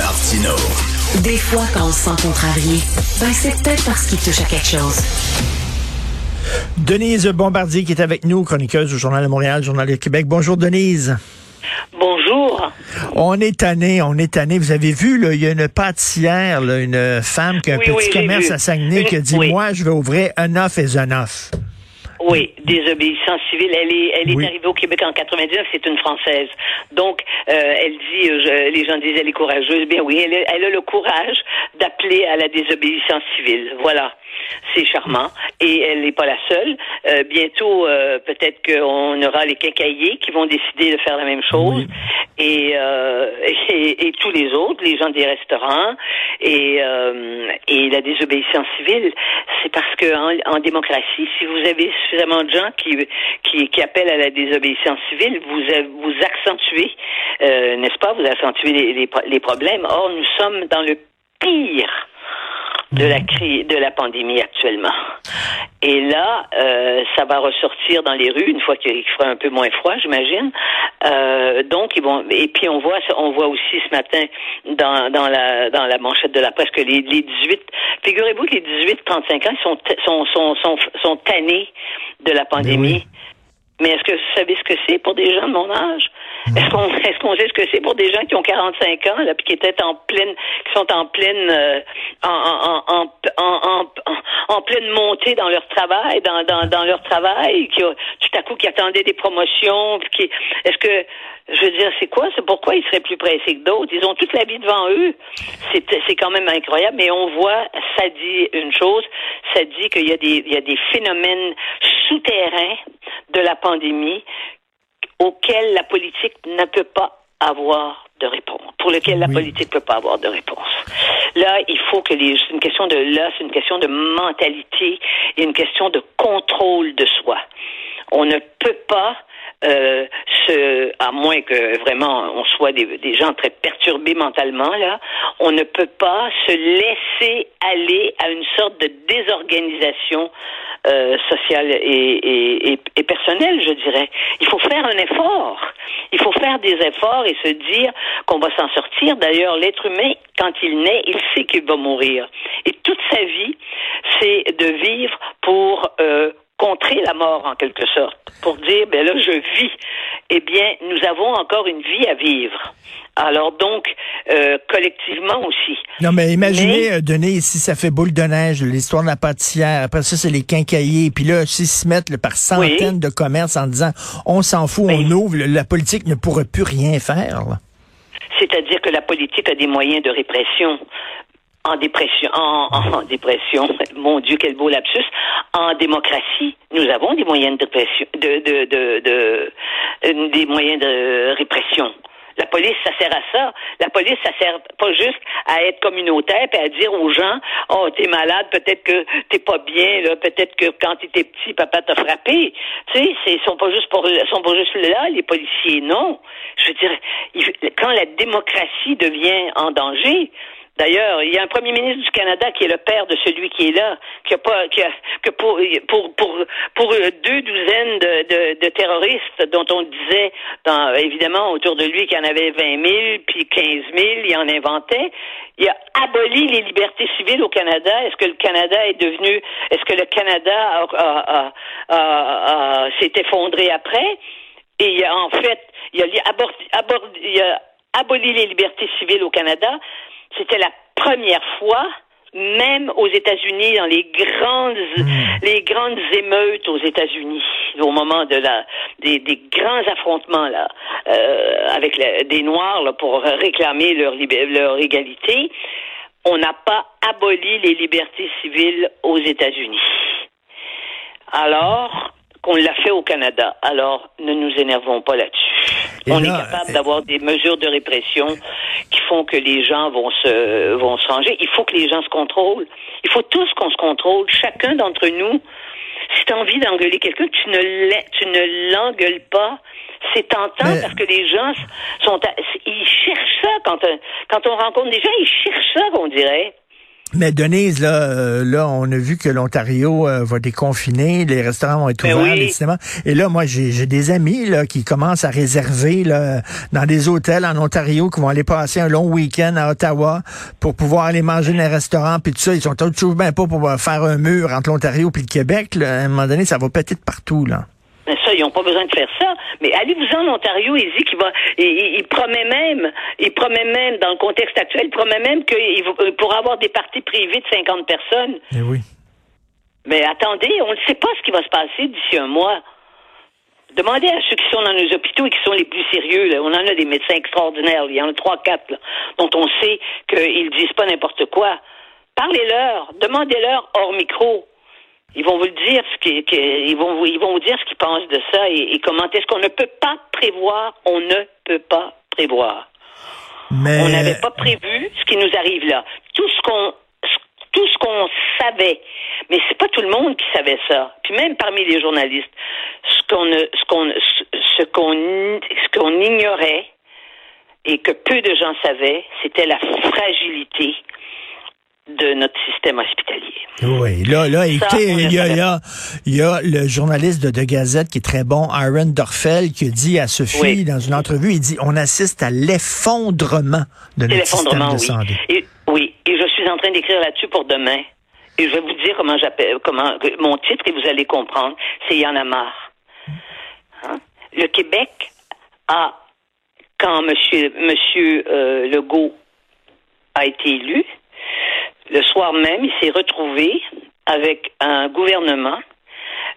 Martino. Des fois, quand on se sent contrarié, ben c'est peut-être parce qu'il touche à quelque chose. Denise Bombardier qui est avec nous, chroniqueuse au Journal de Montréal, Journal de Québec. Bonjour Denise. Bonjour. On est tanné, on est tanné. Vous avez vu, là, il y a une pâtissière, là, une femme qui a un Oui, petit oui, commerce à Saguenay qui a dit, Oui. moi, je vais ouvrir un off et un off. Oui, désobéissance civile. Elle est, elle est Oui. arrivée au Québec en 99. C'est une Française. Donc, euh, elle dit, euh, je- les gens disent, elle est courageuse. Bien oui, elle, a- elle a le courage d'appeler à la désobéissance civile. Voilà. C'est charmant. Et elle n'est pas la seule. Euh, bientôt, euh, peut-être qu'on aura les quincailliers qui vont décider de faire la même chose. Oui. Et, euh, et, et tous les autres, les gens des restaurants et, euh, et la désobéissance civile, c'est parce que en, en démocratie, si vous avez suffisamment de gens qui, appellent à la désobéissance civile, vous avez- vous accentuez, euh, n'est-ce pas, vous accentuez les problèmes. Or, nous sommes dans le pire de la crise, de la pandémie actuellement. Et là, euh, ça va ressortir dans les rues une fois qu'il fera un peu moins froid, j'imagine. Euh, donc, ils vont. Et puis on voit, on voit aussi ce matin dans, dans la dans la manchette de la presse que les, les 18. Figurez-vous que les 18-35 ans ils sont sont sont sont, sont tannés de la pandémie. Mais est-ce que vous savez ce que c'est pour des gens de mon âge? Est-ce qu'on est-ce qu'on sait ce que c'est pour des gens qui ont 45 ans là puis qui étaient en pleine qui sont en pleine euh, en, en, en, pleine montée dans leur travail, dans, dans, dans leur travail, qui tout à coup qui attendaient des promotions, qui est-ce que je veux dire, c'est quoi? C'est pourquoi ils seraient plus pressés que d'autres? Ils ont toute la vie devant eux. C'est, quand même incroyable, mais on voit, ça dit une chose, ça dit qu'il y a des, il y a des phénomènes souterrains de la pandémie auxquels la politique ne peut pas avoir pour lesquels la Oui. politique ne peut pas avoir de réponse. Là, il faut que les, c'est une question de là, c'est une question de mentalité et une question de contrôle de soi. On ne peut pas euh, se, à moins que vraiment on soit des, des gens très perturbés mentalement là, on ne peut pas se laisser aller à une sorte de désorganisation euh, sociale et, et, et, je dirais. Il faut faire un effort. Il faut faire des efforts et se dire qu'on va s'en sortir. D'ailleurs, l'être humain, quand il naît, il sait qu'il va mourir. Et toute sa vie, c'est de vivre pour euh, contrer la mort en quelque sorte, pour dire ben là je vis. Eh bien, nous avons encore une vie à vivre. Alors donc, euh, collectivement aussi. Non, mais imaginez, Mais- euh, Denise, si ça fait boule de neige, l'histoire de la pâtissière, après ça, c'est les quincailliers, puis là, s'ils se mettent là, par centaines de commerces en disant, on s'en fout, on ouvre, la politique ne pourrait plus rien faire. là. C'est-à-dire que la politique a des moyens de répression. En dépression, en, en- dépression, mon Dieu, quel beau lapsus. En démocratie, nous avons des moyens de répression, de, de, de, de- euh, des moyens de répression. La police, ça sert à ça. La police, ça sert pas juste à être communautaire et à dire aux gens, oh, t'es malade, peut-être que t'es pas bien, là, peut-être que quand t'étais petit, papa t'a frappé. Tu sais, ils sont pas juste pour, sont pas juste là, les policiers, non. Je veux dire, quand la démocratie devient en danger, D'ailleurs, il y a un premier ministre du Canada qui est le père de celui qui est là, qui a pas, qui a, que pour, pour, pour, pour deux douzaines de, de, de terroristes dont on disait, dans, évidemment, autour de lui qu'il y en avait 20 000, puis 15 000, il en inventait. Il a aboli les libertés civiles au Canada. Est-ce que le Canada est devenu, est-ce que le Canada a, a- s'est effondré après? Et il a, en fait, il a, abor- abor- il a aboli les libertés civiles au Canada. C'était la première fois, même aux États-Unis, dans les grandes, les grandes émeutes aux États-Unis, au moment de la, des, des grands affrontements là, euh, avec la- des Noirs là, pour réclamer leur, leur égalité, on n'a pas aboli les libertés civiles aux États-Unis. Alors qu'on l'a fait au Canada. Alors, ne nous énervons pas là-dessus. Et On là, est capable euh, d'avoir des mesures de répression qui font que les gens vont se vont se ranger. Il faut que les gens se contrôlent. Il faut tous qu'on se contrôle. Chacun d'entre nous. Si tu as envie d'engueuler quelqu'un, tu ne l'en- tu ne l'engueules pas. C'est tentant Mais- parce que les gens sont à- ils cherchent ça quand on, quand on rencontre des gens, ils cherchent ça qu'on dirait. Mais Denise, là, euh, là, on a vu que l'Ontario euh, va déconfiner, les restaurants vont être Ben ouverts, oui. les cinémas. Et là, moi, j'ai j'ai des amis là qui commencent à réserver là, dans des hôtels en Ontario, qui vont aller passer un long week-end à Ottawa pour pouvoir aller manger dans les restaurants, puis tout ça. Ils sont toujours bien pas pour faire un mur entre l'Ontario et le Québec. Là. À un moment donné, ça va péter de partout là. Mais ça, ils n'ont pas besoin de faire ça. Mais allez-vous-en en Ontario, il dit qu'il va, il, promet même, il promet même, dans le contexte actuel, il promet même qu'il euh, pourra avoir des parties privées de 50 personnes. Eh oui. Mais attendez, on ne sait pas ce qui va se passer d'ici un mois. Demandez à ceux qui sont dans nos hôpitaux et qui sont les plus sérieux. là. On en a des médecins extraordinaires. Il y en a trois, quatre, dont on sait qu'ils disent pas n'importe quoi. Parlez-leur, demandez-leur hors micro. Ils vont vous le dire, ce qui, ils vont vous, ils vont vous dire ce qu'ils pensent de ça et, et comment est-ce qu'on ne peut pas prévoir. On ne peut pas prévoir. Mais On n'avait pas prévu ce qui nous arrive là. Tout ce qu'on tout ce qu'on savait, mais c'est pas tout le monde qui savait ça. Puis même parmi les journalistes, ce qu'on ne- ce qu'on ce qu'on ce qu'on ignorait et que peu de gens savaient, c'était la fragilité de notre système hospitalier. Oui, là, là, écoutez, il y a, savait. il y, a, il y a le journaliste de, de Gazette qui est très bon, Aaron Dorfel, qui dit à Sophie Oui. dans une entrevue, il dit, on assiste à l'effondrement de notre système l'effondrement, de oui. santé. Et, oui, et je suis en train d'écrire là-dessus pour demain. Et je vais vous dire comment j'appelle, comment mon titre et vous allez comprendre. C'est Il y en a marre. Hein? Le Québec a, quand Monsieur Monsieur euh, Legault a été élu, le soir même, il s'est retrouvé avec un gouvernement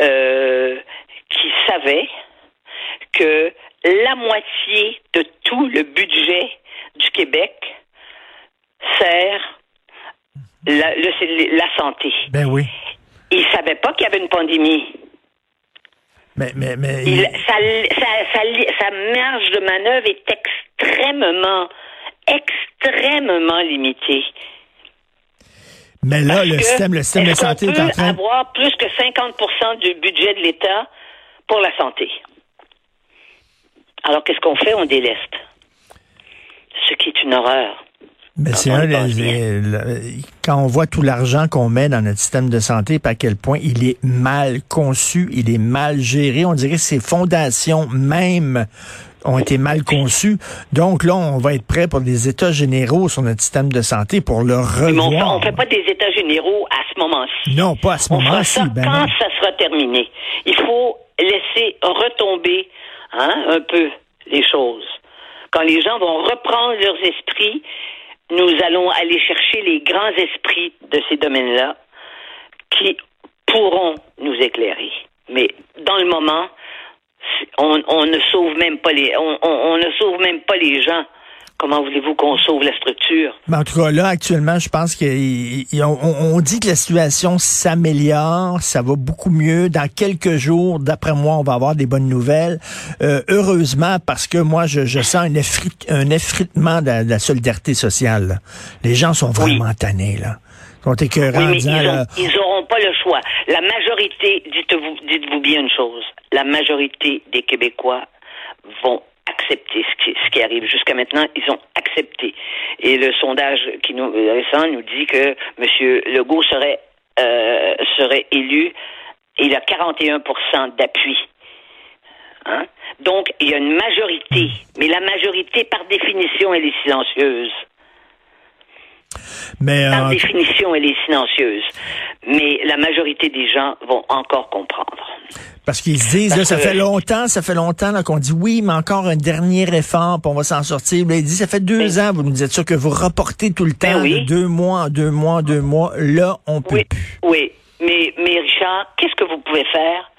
euh, qui savait que la moitié de tout le budget du Québec sert la, le- c'est la santé. Ben oui. Il savait pas qu'il y avait une pandémie. Mais, mais, mais, Il, sa, sa, sa, sa marge de manœuvre est extrêmement, extrêmement limitée. Mais là, Parce le système, le système de santé est en train... avoir plus que 50 du budget de l'État pour la santé? Alors, qu'est-ce qu'on fait? On déleste. Ce qui est une horreur. Mais c'est un quand on voit tout l'argent qu'on met dans notre système de santé, à quel point il est mal conçu, il est mal géré, on dirait que ses fondations même ont été mal conçues. Donc là, on va être prêt pour des états généraux sur notre système de santé pour le Mais on revoir. ne fait pas des états généraux à ce moment-ci. Non, pas à ce moment-ci. Ben quand non. ça sera terminé. Il faut laisser retomber hein, un peu les choses. Quand les gens vont reprendre leurs esprits, nous allons aller chercher les grands esprits de ces domaines-là qui pourront nous éclairer. Mais dans le moment, on, on ne sauve même pas les, on, on- on ne sauve même pas les gens. Comment voulez-vous qu'on sauve la structure? Mais en tout cas, là, actuellement, je pense qu'on on, on dit que la situation s'améliore, ça va beaucoup mieux. Dans quelques jours, d'après moi, on va avoir des bonnes nouvelles. Euh, heureusement, parce que moi, je, je sens un, effrit- un effritement de la, de la solidarité sociale. là. Les gens sont vraiment tannés, là. Ils Oui, mais disant, ont, ils auront pas le choix. La majorité, dites-vous, dites-vous bien une chose, la majorité des Québécois vont accepter ce qui, ce qui arrive. Jusqu'à maintenant, ils ont accepté. Et le sondage qui nous récent nous dit que M. Legault serait euh, serait élu. Il a 41% d'appui. Hein? Donc, il y a une majorité. Mais la majorité, par définition, elle est silencieuse. Mais Par euh, définition, elle est silencieuse. Mais la majorité des gens vont encore comprendre. parce qu'ils se disent, là, ça fait longtemps, ça fait longtemps qu'on dit oui, mais encore un dernier effort, puis on va s'en sortir. Là, il dit, ça fait deux ans, vous nous dites ça, que vous reportez tout le temps, Ben oui. de deux mois, deux mois, deux mois. Là, on peut Oui, plus. oui. Mais, mais Richard, qu'est-ce que vous pouvez faire?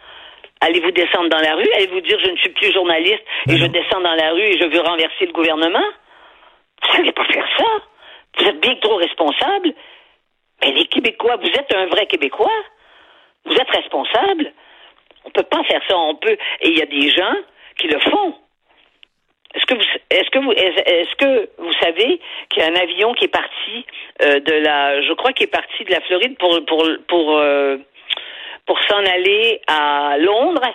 Allez-vous descendre dans la rue? Allez-vous dire je ne suis plus journaliste et Ben je non. descends dans la rue et je veux renverser le gouvernement? Vous n'allez pas faire ça. Vous êtes bien trop responsable. Mais les Québécois, vous êtes un vrai Québécois. Vous êtes responsable. On peut pas faire ça. On peut. Et il y a des gens qui le font. Est-ce que vous est-ce que vous est-ce que vous savez qu'il y a un avion qui est parti euh, de la je crois qu'il est parti de la Floride pour pour pour euh, pour s'en aller à Londres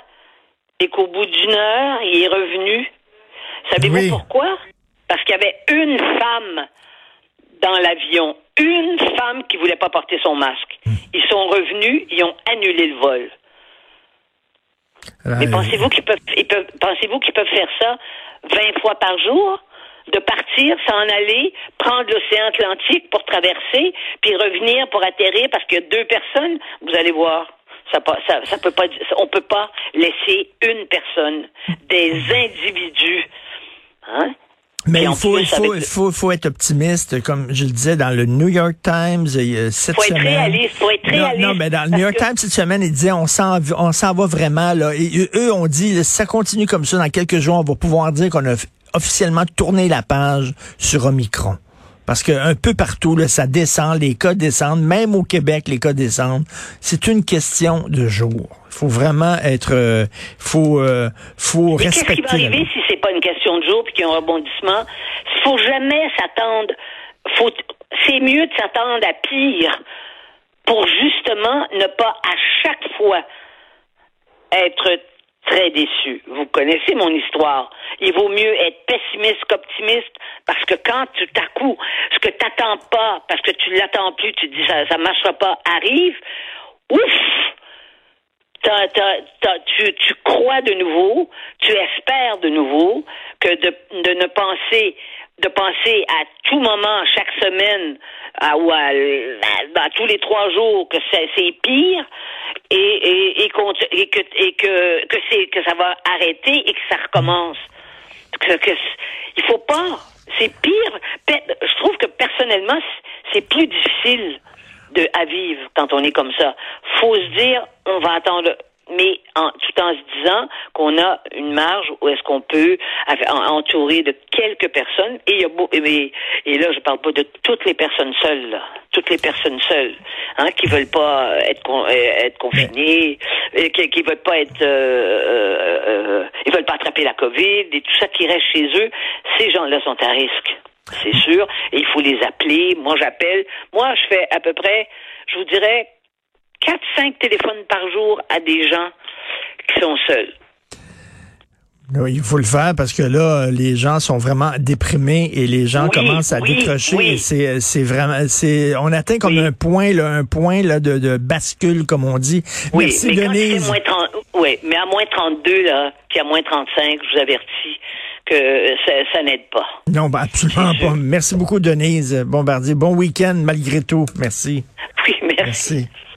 et qu'au bout d'une heure, il est revenu. Savez-vous Oui. pourquoi? Parce qu'il y avait une femme dans l'avion une femme qui voulait pas porter son masque. Ils sont revenus, ils ont annulé le vol. Mais pensez-vous qu'ils peuvent, peuvent, pensez-vous qu'ils peuvent faire ça 20 fois par jour? De partir, s'en aller, prendre l'océan Atlantique pour traverser, puis revenir pour atterrir parce qu'il y a deux personnes, vous allez voir. Ça, ça, ça peut pas, on peut pas laisser une personne, des individus, hein, mais il faut, il faut, il faut, faut, être optimiste, comme je le disais dans le New York Times cette faut semaine. Être réaliste, faut être réaliste. Non, mais dans le New York Times cette semaine, ils disaient on s'en, on s'en va vraiment là. Et eux ont dit si ça continue comme ça dans quelques jours, on va pouvoir dire qu'on a officiellement tourné la page sur Omicron. Parce que un peu partout, là, ça descend, les cas descendent, même au Québec, les cas descendent. C'est une question de jour. Il faut vraiment être, euh, faut, euh, faut respecter. Qu'est-ce qui va arriver si c'est pas une question de jour puis qu'il y a un rebondissement? Il faut jamais s'attendre. Faut, c'est mieux de s'attendre à pire pour justement ne pas à chaque fois être très déçu. Vous connaissez mon histoire. Il vaut mieux être pessimiste qu'optimiste parce que quand tout à coup, ce que tu n'attends pas, parce que tu l'attends plus, tu dis ça, ça marchera pas, arrive, ouf! Tu, tu crois de nouveau, tu espères de nouveau que de, de ne penser de penser à tout moment, chaque semaine, à, ou à, tous les trois jours que c'est pire et, et, et, et, que, que, que, c'est, que ça va arrêter et que ça recommence. Que, il faut pas. C'est pire. Je trouve que personnellement, c'est plus difficile de, à vivre quand on est comme ça. Faut se dire, on va attendre mais en, tout en se disant qu'on a une marge où est-ce qu'on peut entourer de quelques personnes. Et il y a beau, et, et, là je parle pas de toutes les personnes seules là, toutes les personnes seules hein, qui veulent pas être euh, être confinées qui, qui veulent pas être euh, euh, euh, ils veulent pas attraper la covid et tout ça qui reste chez eux. Ces gens-là sont à risque c'est sûr et il faut les appeler moi j'appelle moi je fais à peu près je vous dirais 4-5 téléphones par jour à des gens qui sont seuls. il faut le faire parce que là, les gens sont vraiment déprimés et les gens commencent à décrocher. C'est, c'est vraiment, c'est, on atteint comme un point, là, un point là de, de bascule, comme on dit. Oui, Merci, mais Denise. Moins 30, oui, mais à moins 32 là, puis à moins 35, je vous avertis que ça, ça n'aide pas. Non, ben absolument pas. Merci beaucoup, Denise Bombardier. Bon week-end malgré tout. Merci. Oui, merci. merci.